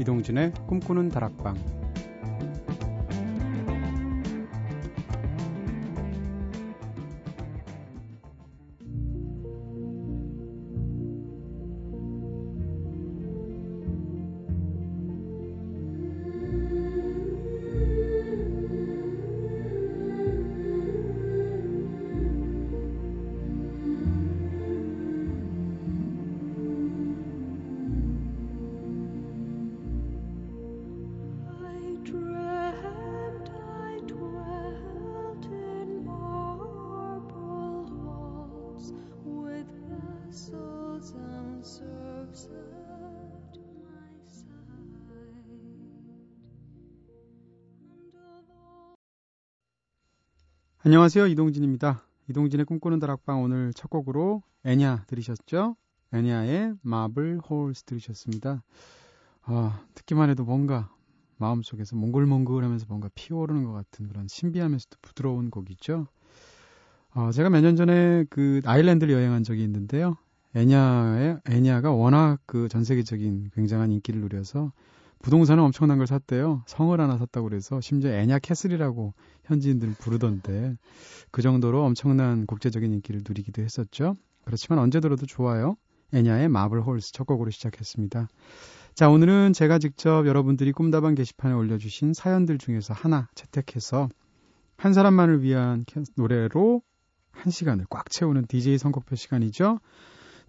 이동진의 꿈꾸는 다락방 안녕하세요. 이동진입니다. 이동진의 꿈꾸는 다락방 오늘 첫 곡으로 엔야 들으셨죠? 엔야의 Marble Halls 들으셨습니다. 아 듣기만 해도 뭔가 마음속에서 몽글몽글하면서 뭔가 피어오르는 것 같은 그런 신비하면서도 부드러운 곡이죠. 어, 제가 몇 년 전에 그 아일랜드를 여행한 적이 있는데요. 엔야의 엔야가 워낙 그 전 세계적인 굉장한 인기를 누려서 부동산은 엄청난 걸 샀대요. 성을 하나 샀다고 그래서 심지어 엔야 castle이라고 현지인들 부르던데 그 정도로 엄청난 국제적인 인기를 누리기도 했었죠. 그렇지만 언제 들어도 좋아요. 애냐의 마블 홀스 첫 곡으로 시작했습니다. 자, 오늘은 제가 직접 여러분들이 꿈다방 게시판에 올려주신 사연들 중에서 하나 채택해서 한 사람만을 위한 캐- 노래로 한 시간을 꽉 채우는 DJ 선곡표 시간이죠.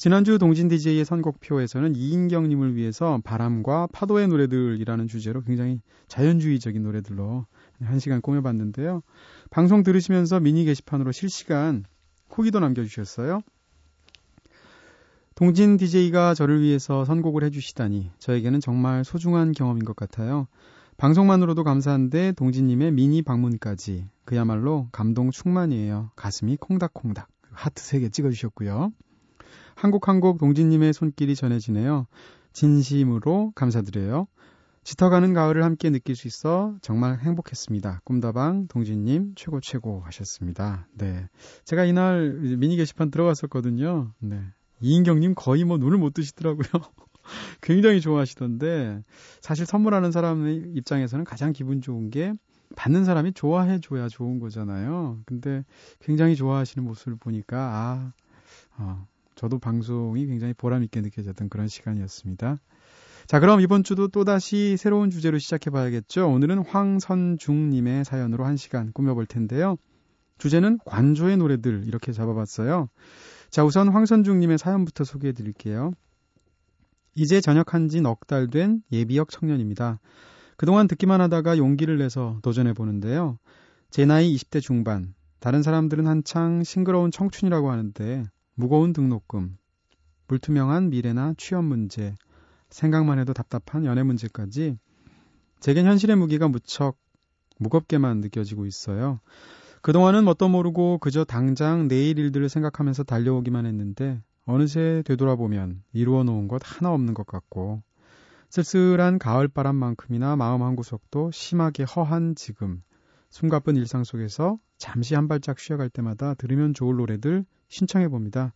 지난주 동진 DJ의 선곡표에서는 이인경님을 위해서 바람과 파도의 노래들이라는 주제로 굉장히 자연주의적인 노래들로 한 시간 꾸며봤는데요. 방송 들으시면서 미니 게시판으로 실시간 후기도 남겨주셨어요. 동진 DJ가 저를 위해서 선곡을 해주시다니 저에게는 정말 소중한 경험인 것 같아요. 방송만으로도 감사한데 동진님의 미니 방문까지 그야말로 감동 충만이에요. 가슴이 콩닥콩닥 하트 3개 찍어주셨고요. 한곡한곡 동진님의 손길이 전해지네요. 진심으로 감사드려요. 짙어가는 가을을 함께 느낄 수 있어 정말 행복했습니다. 꿈다방 동진님 최고 최고 하셨습니다. 네. 제가 이날 미니 게시판 들어갔었거든요. 네. 이인경님 거의 뭐 눈을 못 뜨시더라고요. 굉장히 좋아하시던데 사실 선물하는 사람의 입장에서는 가장 기분 좋은 게 받는 사람이 좋아해 줘야 좋은 거잖아요. 근데 굉장히 좋아하시는 모습을 보니까 아, 어, 저도 방송이 굉장히 보람 있게 느껴졌던 그런 시간이었습니다. 자, 그럼 이번 주도 또다시 새로운 주제로 시작해 봐야겠죠. 오늘은 황선중님의 사연으로 한 시간 꾸며볼 텐데요. 주제는 관조의 노래들 이렇게 잡아봤어요. 자, 우선 황선중님의 사연부터 소개해 드릴게요. 이제 전역한 지 넉 달 된 예비역 청년입니다. 그동안 듣기만 하다가 용기를 내서 도전해 보는데요. 제 나이 20대 중반, 다른 사람들은 한창 싱그러운 청춘이라고 하는데 무거운 등록금, 불투명한 미래나 취업 문제, 생각만 해도 답답한 연애 문제까지 제겐 현실의 무게가 무척 무겁게만 느껴지고 있어요. 그동안은 뭣도 모르고 그저 당장 내일 일들을 생각하면서 달려오기만 했는데 어느새 되돌아보면 이루어 놓은 것 하나 없는 것 같고 쓸쓸한 가을바람만큼이나 마음 한구석도 심하게 허한 지금 숨가쁜 일상 속에서 잠시 한 발짝 쉬어갈 때마다 들으면 좋을 노래들 신청해 봅니다.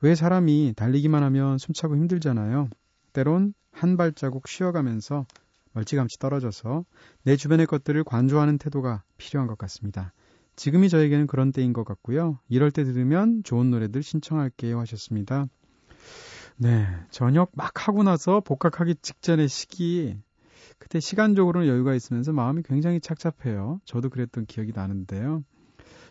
왜 사람이 달리기만 하면 숨차고 힘들잖아요. 때론 한 발자국 쉬어가면서 멀찌감치 떨어져서 내 주변의 것들을 관조하는 태도가 필요한 것 같습니다. 지금이 저에게는 그런 때인 것 같고요. 이럴 때 들으면 좋은 노래들 신청할게요 하셨습니다. 네, 저녁 막 하고 나서 복학하기 직전의 시기, 그때 시간적으로는 여유가 있으면서 마음이 굉장히 착잡해요. 저도 그랬던 기억이 나는데요.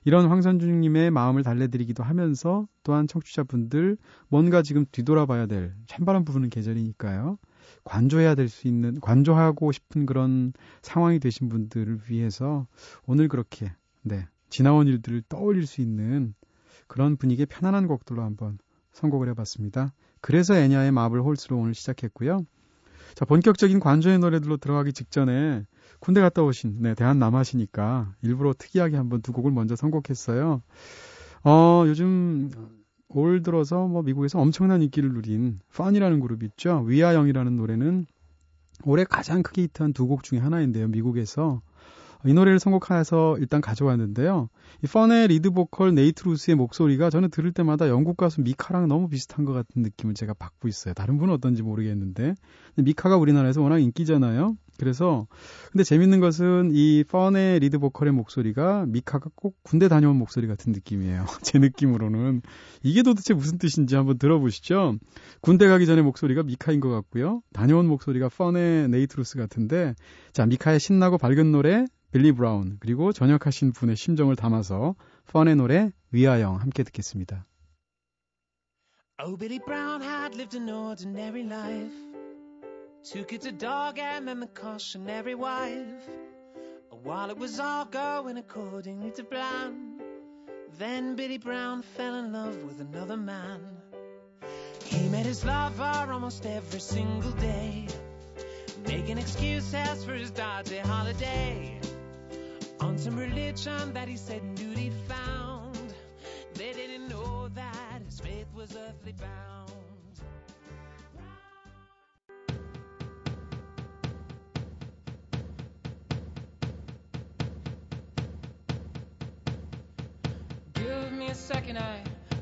이런 황선주님의 마음을 달래드리기도 하면서 또한 청취자분들 뭔가 지금 뒤돌아봐야 될 찬바람 부는 계절이니까요. 관조해야 될 수 있는 관조하고 싶은 그런 상황이 되신 분들을 위해서 오늘 그렇게 네 지나온 일들을 떠올릴 수 있는 그런 분위기의 편안한 곡들로 한번 선곡을 해봤습니다. 그래서 엔야의 Marble Halls로 오늘 시작했고요. 자 본격적인 관조의 노래들로 들어가기 직전에 군대 갔다 오신 네, 대한 남아시니까 일부러 특이하게 한번 두 곡을 먼저 선곡했어요. 어, 요즘 올 들어서 뭐 미국에서 엄청난 인기를 누린 펀이라는 그룹 있죠. We Are Young이라는 노래는 올해 가장 크게 히트한 두 곡 중에 하나인데요. 미국에서 이 노래를 선곡해서 일단 가져왔는데요. 이 펀의 리드 보컬 네이트 루스의 목소리가 저는 들을 때마다 영국 가수 미카랑 너무 비슷한 것 같은 느낌을 제가 받고 있어요. 다른 분은 어떤지 모르겠는데. 미카가 우리나라에서 워낙 인기잖아요. 그래서 근데 재밌는 것은 이 펀의 리드 보컬의 목소리가 미카가 꼭 군대 다녀온 목소리 같은 느낌이에요. 제 느낌으로는 이게 도대체 무슨 뜻인지 한번 들어보시죠. 군대 가기 전에 목소리가 미카인 것 같고요. 다녀온 목소리가 펀의 네이트 루스 같은데 자 미카의 신나고 밝은 노래 빌리 브라운 그리고 전역하신 분의 심정을 담아서 펀의 노래 We Are Young 함께 듣겠습니다. Oh, Two kids, a dog, and then the cautionary wife. While it was all going accordingly to plan, then Billy Brown fell in love with another man. He met his lover almost every single day, making excuses for his dodgy holiday. On some religion that he said duty found, second, I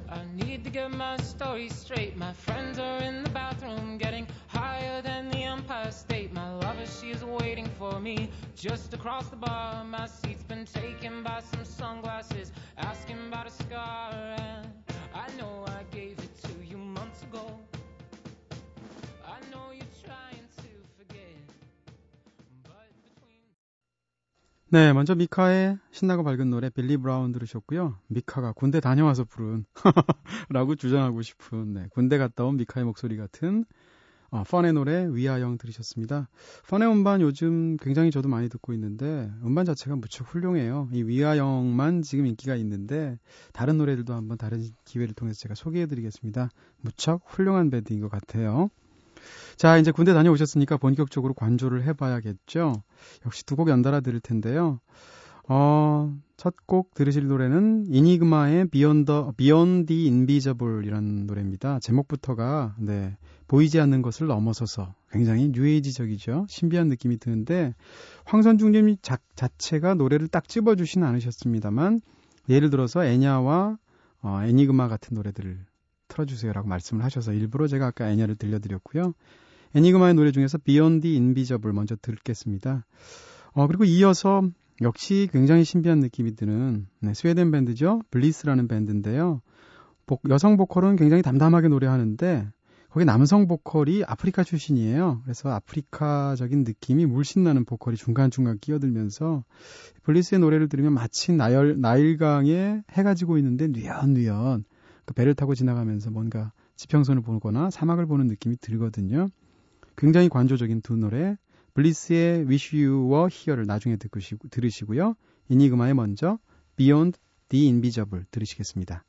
I need to get my story straight. My friends are in the bathroom getting higher than the Empire State. My lover, she is waiting for me just across the bar. My seat's been taken by some sunglasses, asking about a scar. And I know I 네, 먼저 미카의 신나고 밝은 노래 빌리 브라운 들으셨고요. 미카가 군대 다녀와서 부른 라고 주장하고 싶은 네, 군대 갔다 온 미카의 목소리 같은 어, 펀의 노래 위아영 들으셨습니다. 펀의 음반 요즘 굉장히 저도 많이 듣고 있는데 음반 자체가 무척 훌륭해요. 이 위아영만 지금 인기가 있는데 다른 노래들도 한번 다른 기회를 통해서 제가 소개해드리겠습니다. 무척 훌륭한 밴드인 것 같아요. 자, 이제 군대 다녀오셨으니까 본격적으로 관조를 해봐야겠죠. 역시 두 곡 연달아 들을 텐데요. 어, 첫 곡 들으실 노래는 이니그마의 Beyond the, Beyond the Invisible이라는 노래입니다. 제목부터가 네, 보이지 않는 것을 넘어서서 굉장히 뉴에이지적이죠. 신비한 느낌이 드는데 황선중님 자, 자체가 노래를 딱 집어주진 않으셨습니다만 예를 들어서 애냐와 어, 애니그마 같은 노래들을 틀어주세요라고 말씀을 하셔서 일부러 제가 아까 애냐를 들려드렸고요. 애니그마의 노래 중에서 Beyond the Invisible 먼저 듣겠습니다. 어, 그리고 이어서 역시 굉장히 신비한 느낌이 드는 네, 스웨덴 밴드죠. 블리스라는 밴드인데요. 복, 여성 보컬은 굉장히 담담하게 노래하는데 거기 남성 보컬이 아프리카 출신이에요. 그래서 아프리카적인 느낌이 물씬 나는 보컬이 중간중간 끼어들면서 블리스의 노래를 들으면 마치 나일, 나일강에 해가 지고 있는데 뉘연뉘연 그 배를 타고 지나가면서 뭔가 지평선을 보거나 사막을 보는 느낌이 들거든요. 굉장히 관조적인 두 노래 블리스의 Wish You Were Here를 나중에 듣으시고, 들으시고요. 이니그마의 먼저 Beyond the Invisible 들으시겠습니다.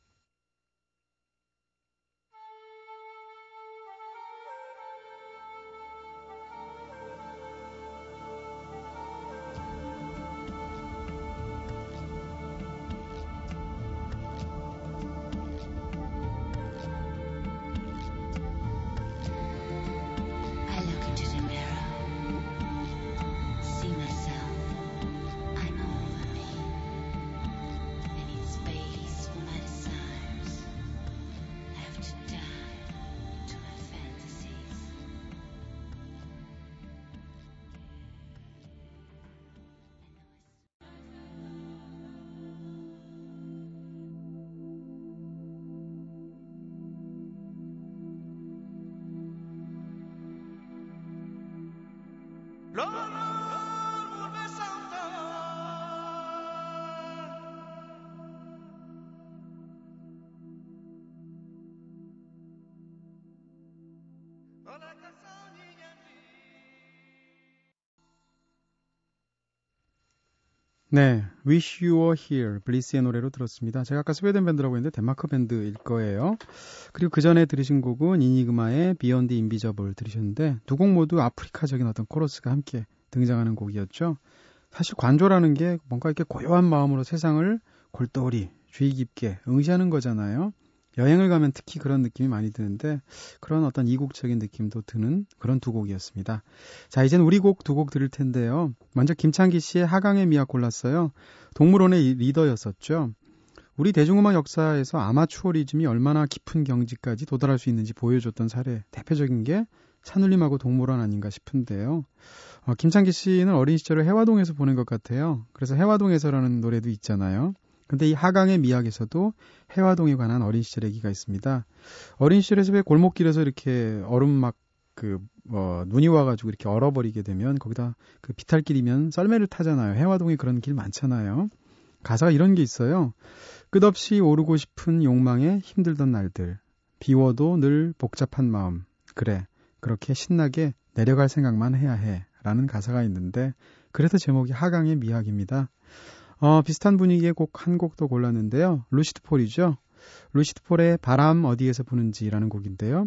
Hola, casa. 네, Wish You Were Here, 블리스의 노래로 들었습니다. 제가 아까 스웨덴 밴드라고 했는데 덴마크 밴드일 거예요. 그리고 그 전에 들으신 곡은 이니그마의 Beyond the Invisible 들으셨는데 두 곡 모두 아프리카적인 어떤 코러스가 함께 등장하는 곡이었죠. 사실 관조라는 게 뭔가 이렇게 고요한 마음으로 세상을 골똘히 주의 깊게 응시하는 거잖아요. 여행을 가면 특히 그런 느낌이 많이 드는데 그런 어떤 이국적인 느낌도 드는 그런 두 곡이었습니다. 자, 이젠 우리 곡 두 곡 들을 텐데요. 먼저 김창기 씨의 하강의 미학 골랐어요. 동물원의 리더였었죠. 우리 대중음악 역사에서 아마추어리즘이 얼마나 깊은 경지까지 도달할 수 있는지 보여줬던 사례 대표적인 게 산울림하고 동물원 아닌가 싶은데요. 어, 김창기 씨는 어린 시절을 해화동에서 보낸 것 같아요. 그래서 해화동에서라는 노래도 있잖아요. 근데 이 하강의 미학에서도 해화동에 관한 어린 시절 얘기가 있습니다. 어린 시절에서 왜 골목길에서 이렇게 얼음 막 그, 어, 눈이 와가지고 이렇게 얼어버리게 되면 거기다 그 비탈길이면 썰매를 타잖아요. 해화동에 그런 길 많잖아요. 가사가 이런 게 있어요. 끝없이 오르고 싶은 욕망에 힘들던 날들. 비워도 늘 복잡한 마음. 그래. 그렇게 신나게 내려갈 생각만 해야 해. 라는 가사가 있는데, 그래서 제목이 하강의 미학입니다. 어, 비슷한 분위기의 곡 한 곡 더 골랐는데요. 루시드 폴이죠. 루시드 폴의 바람 어디에서 부는지라는 곡인데요.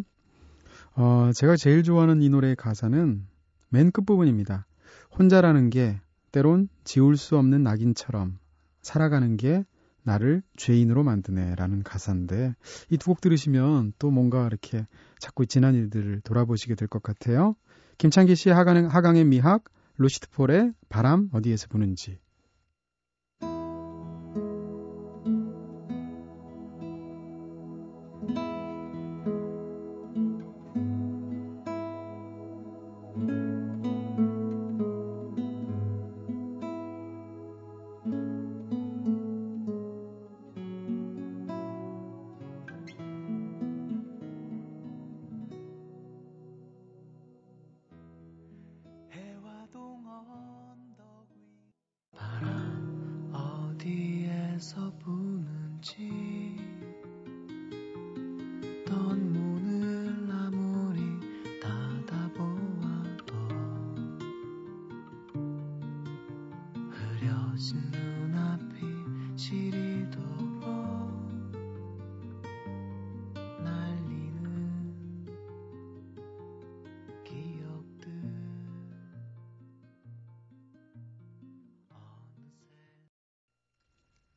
어, 제가 제일 좋아하는 이 노래의 가사는 맨 끝부분입니다. 혼자라는 게 때론 지울 수 없는 낙인처럼 살아가는 게 나를 죄인으로 만드네라는 가사인데 이 두 곡 들으시면 또 뭔가 이렇게 자꾸 지난 일들을 돌아보시게 될 것 같아요. 김창기 씨의 하강, 하강의 미학, 루시드 폴의 바람 어디에서 부는지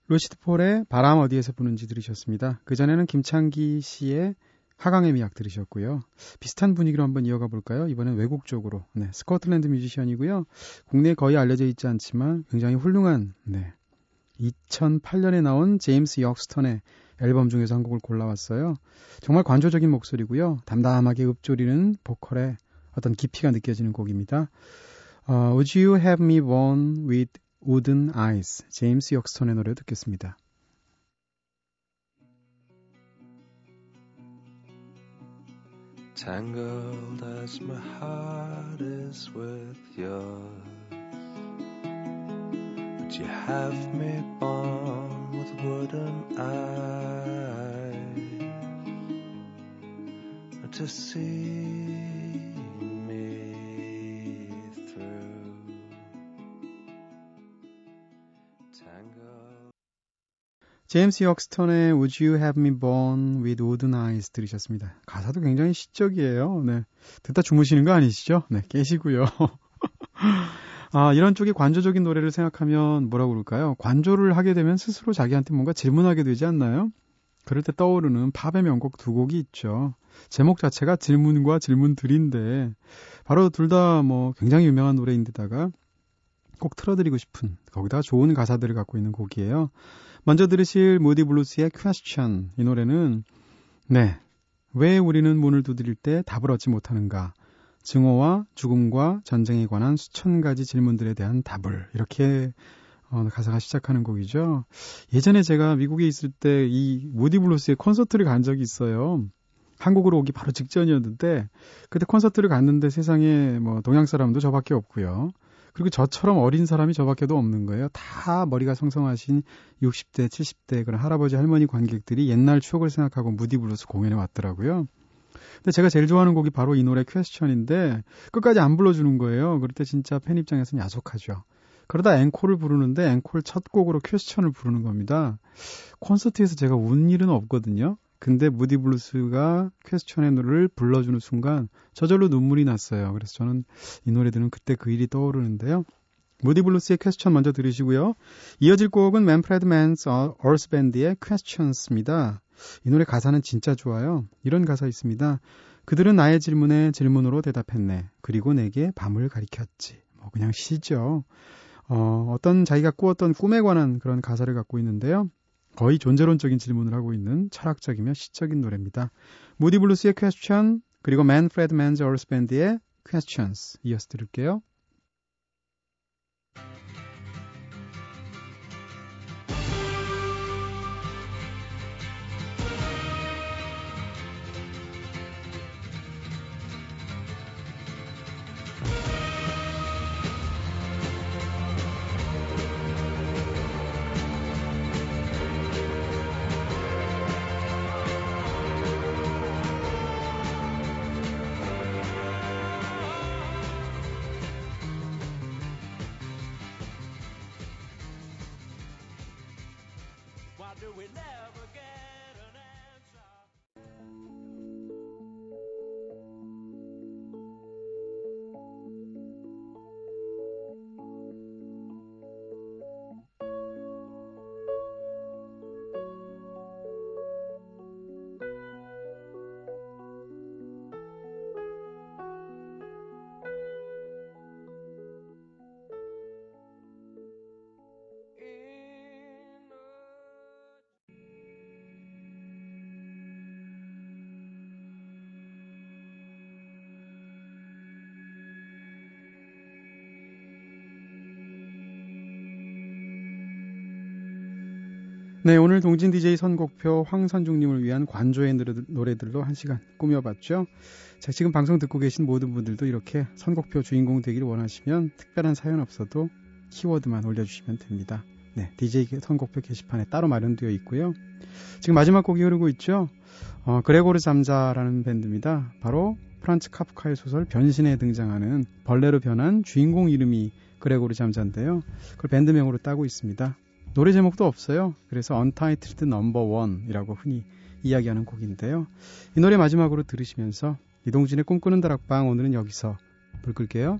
루시드 폴의 바람 어디에서 부는지 들으셨습니다. 그전에는 김창기 씨의 하강의 미학 들으셨고요. 비슷한 분위기로 한번 이어가 볼까요? 이번엔 외국 쪽으로. 네, 스코틀랜드 뮤지션이고요. 국내에 거의 알려져 있지 않지만 굉장히 훌륭한 네. 2008년에 나온 제임스 역스턴의 앨범 중에서 한 곡을 골라왔어요. 정말 관조적인 목소리고요. 담담하게 읊조리는 보컬의 어떤 깊이가 느껴지는 곡입니다. 어, Would You Have Me Born With Wooden Eyes 제임스 역스턴의 노래 듣겠습니다. Tangled as my heart is with yours. Would you have me born with wooden eyes to see 제임스 역스턴의 Would You Have Me Born With Wooden Eyes 들으셨습니다. 가사도 굉장히 시적이에요. 네. 듣다 주무시는 거 아니시죠? 네, 깨시고요. 아, 이런 쪽이 관조적인 노래를 생각하면 뭐라고 그럴까요? 관조를 하게 되면 스스로 자기한테 뭔가 질문하게 되지 않나요? 그럴 때 떠오르는 팝의 명곡 두 곡이 있죠. 제목 자체가 질문과 질문들인데 바로 둘 다 뭐 굉장히 유명한 노래인데다가 꼭 틀어드리고 싶은 거기다가 좋은 가사들을 갖고 있는 곡이에요. 먼저 들으실 모디 블루스의 Question 이 노래는 네. 왜 우리는 문을 두드릴 때 답을 얻지 못하는가? 증오와 죽음과 전쟁에 관한 수천 가지 질문들에 대한 답을 이렇게 어, 가사가 시작하는 곡이죠. 예전에 제가 미국에 있을 때 이 무디 블루스의 콘서트를 간 적이 있어요. 한국으로 오기 바로 직전이었는데 그때 콘서트를 갔는데 세상에 뭐 동양 사람도 저밖에 없고요. 그리고 저처럼 어린 사람이 저밖에도 없는 거예요. 다 머리가 성성하신 60대, 70대 그런 할아버지 할머니 관객들이 옛날 추억을 생각하고 무디 블루스 공연에 왔더라고요. 근데 제가 제일 좋아하는 곡이 바로 이 노래 Question인데 끝까지 안 불러주는 거예요. 그럴 때 진짜 팬 입장에서는 야속하죠. 그러다 앵콜을 부르는데 앵콜 첫 곡으로 Question을 부르는 겁니다. 콘서트에서 제가 운 일은 없거든요. 근데 무디 블루스가 Question의 노래를 불러주는 순간 저절로 눈물이 났어요. 그래서 저는 이 노래 들으면 그때 그 일이 떠오르는데요. 무디 블루스의 Question 먼저 들으시고요. 이어질 곡은 맨프레드 맨스 얼스 밴드의 Questions입니다. 이 노래 가사는 진짜 좋아요. 이런 가사 있습니다. 그들은 나의 질문에 질문으로 대답했네. 그리고 내게 밤을 가리켰지. 뭐 그냥 시죠. 어, 어떤 자기가 꾸었던 꿈에 관한 그런 가사를 갖고 있는데요. 거의 존재론적인 질문을 하고 있는 철학적이며 시적인 노래입니다. 무디 블루스의 Question 그리고 맨프레드 맨즈 어스 밴드의 Questions 이어서 들을게요. 네, 오늘 동진 DJ 선곡표 황선중님을 위한 관조의 노래들- 노래들로 한 시간 꾸며봤죠. 자, 지금 방송 듣고 계신 모든 분들도 이렇게 선곡표 주인공 되기를 원하시면 특별한 사연 없어도 키워드만 올려주시면 됩니다. 네, DJ 선곡표 게시판에 따로 마련되어 있고요. 지금 마지막 곡이 흐르고 있죠. 어, 그레고르 잠자라는 밴드입니다. 바로 프란츠 카프카의 소설 변신에 등장하는 벌레로 변한 주인공 이름이 그레고르 잠자인데요. 그걸 밴드명으로 따고 있습니다. 노래 제목도 없어요. 그래서 Untitled Number One이라고 흔히 이야기하는 곡인데요. 이 노래 마지막으로 들으시면서 이동진의 꿈꾸는 다락방 오늘은 여기서 불 끌게요.